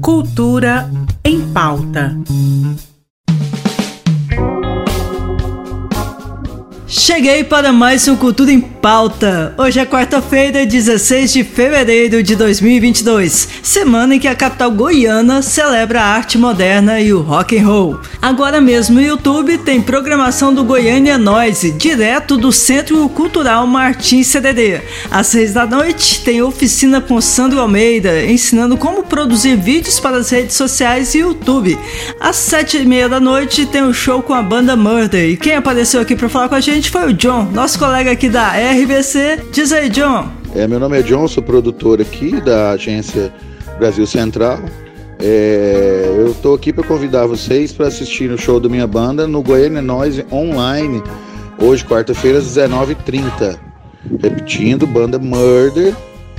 Cultura em pauta. Cheguei para mais um Cultura em Pauta. Hoje é quarta-feira, 16 de fevereiro de 2022, semana em que a capital goiana celebra a arte moderna e o rock and roll. Agora mesmo no YouTube tem programação do Goiânia Noise, direto do Centro Cultural Martins CDD. Às seis da noite tem oficina com Sandro Almeida, ensinando como produzir vídeos para as redes sociais e YouTube. Às sete e meia da noite tem um show com a banda Murder. E quem apareceu aqui para falar com a gente gente foi o John, nosso colega aqui da RBC. Diz aí, John. É, meu nome é John, sou produtor aqui da agência Brasil Central. É, eu estou aqui para convidar vocês para assistir o show da minha banda no Goiânia Noise Online, hoje, quarta-feira, às 19h30. Repetindo, banda Murder,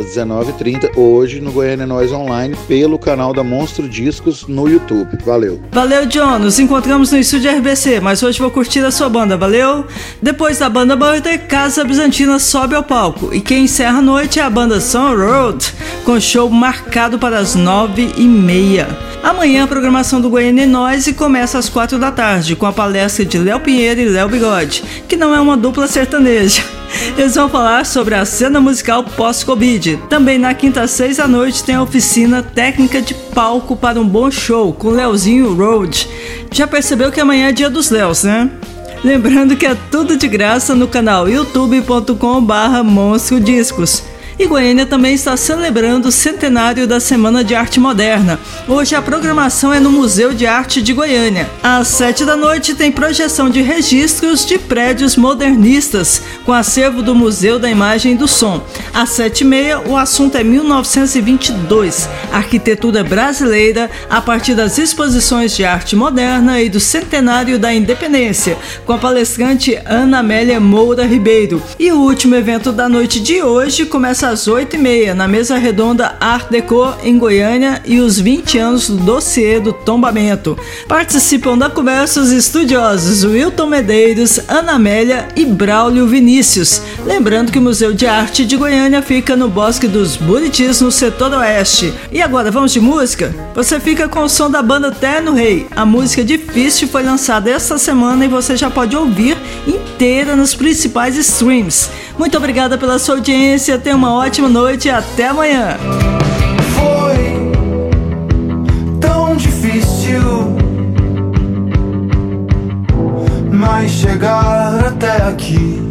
às 19h30, hoje no Goiânia Nós Online, pelo canal da Monstro Discos no YouTube. Valeu. Valeu, John. Nos encontramos no estúdio RBC, mas hoje vou curtir a sua banda, valeu? Depois da banda Murder, Casa Bizantina sobe ao palco. E quem encerra a noite é a banda Sun Road, com show marcado para as 9h30. Amanhã a programação do Goiânia Noise começa às 4 da tarde, com a palestra de Léo Pinheiro e Léo Bigode, que não é uma dupla sertaneja. Eles vão falar sobre a cena musical pós-Covid. Também na quinta seis da noite tem a oficina técnica de palco para um bom show com Leozinho Road. Já percebeu que amanhã é dia dos Léos, né? Lembrando que é tudo de graça no canal youtube.com/barra Monstro Discos. E Goiânia também está celebrando o centenário da Semana de Arte Moderna. Hoje a programação é no Museu de Arte de Goiânia. Às sete da noite tem projeção de registros de prédios modernistas, com acervo do Museu da Imagem e do Som. Às sete e meia, o assunto é 1922, arquitetura brasileira a partir das exposições de arte moderna e do centenário da independência, com a palestrante Ana Amélia Moura Ribeiro. E o último evento da noite de hoje começa às 8h30, na mesa redonda Art Deco em Goiânia e os 20 anos do dossiê do tombamento. Participam da conversa os estudiosos Wilton Medeiros, Ana Amélia e Braulio Vinícius. Lembrando que o Museu de Arte de Goiânia fica no Bosque dos Buritis, no setor oeste. E agora vamos de música? Você fica com o som da banda Terno Rei. A música Difícil foi lançada esta semana e você já pode ouvir inteira nos principais streams. Muito obrigada pela sua audiência, tenha uma ótima noite e até amanhã. Foi tão difícil, mas chegar até aqui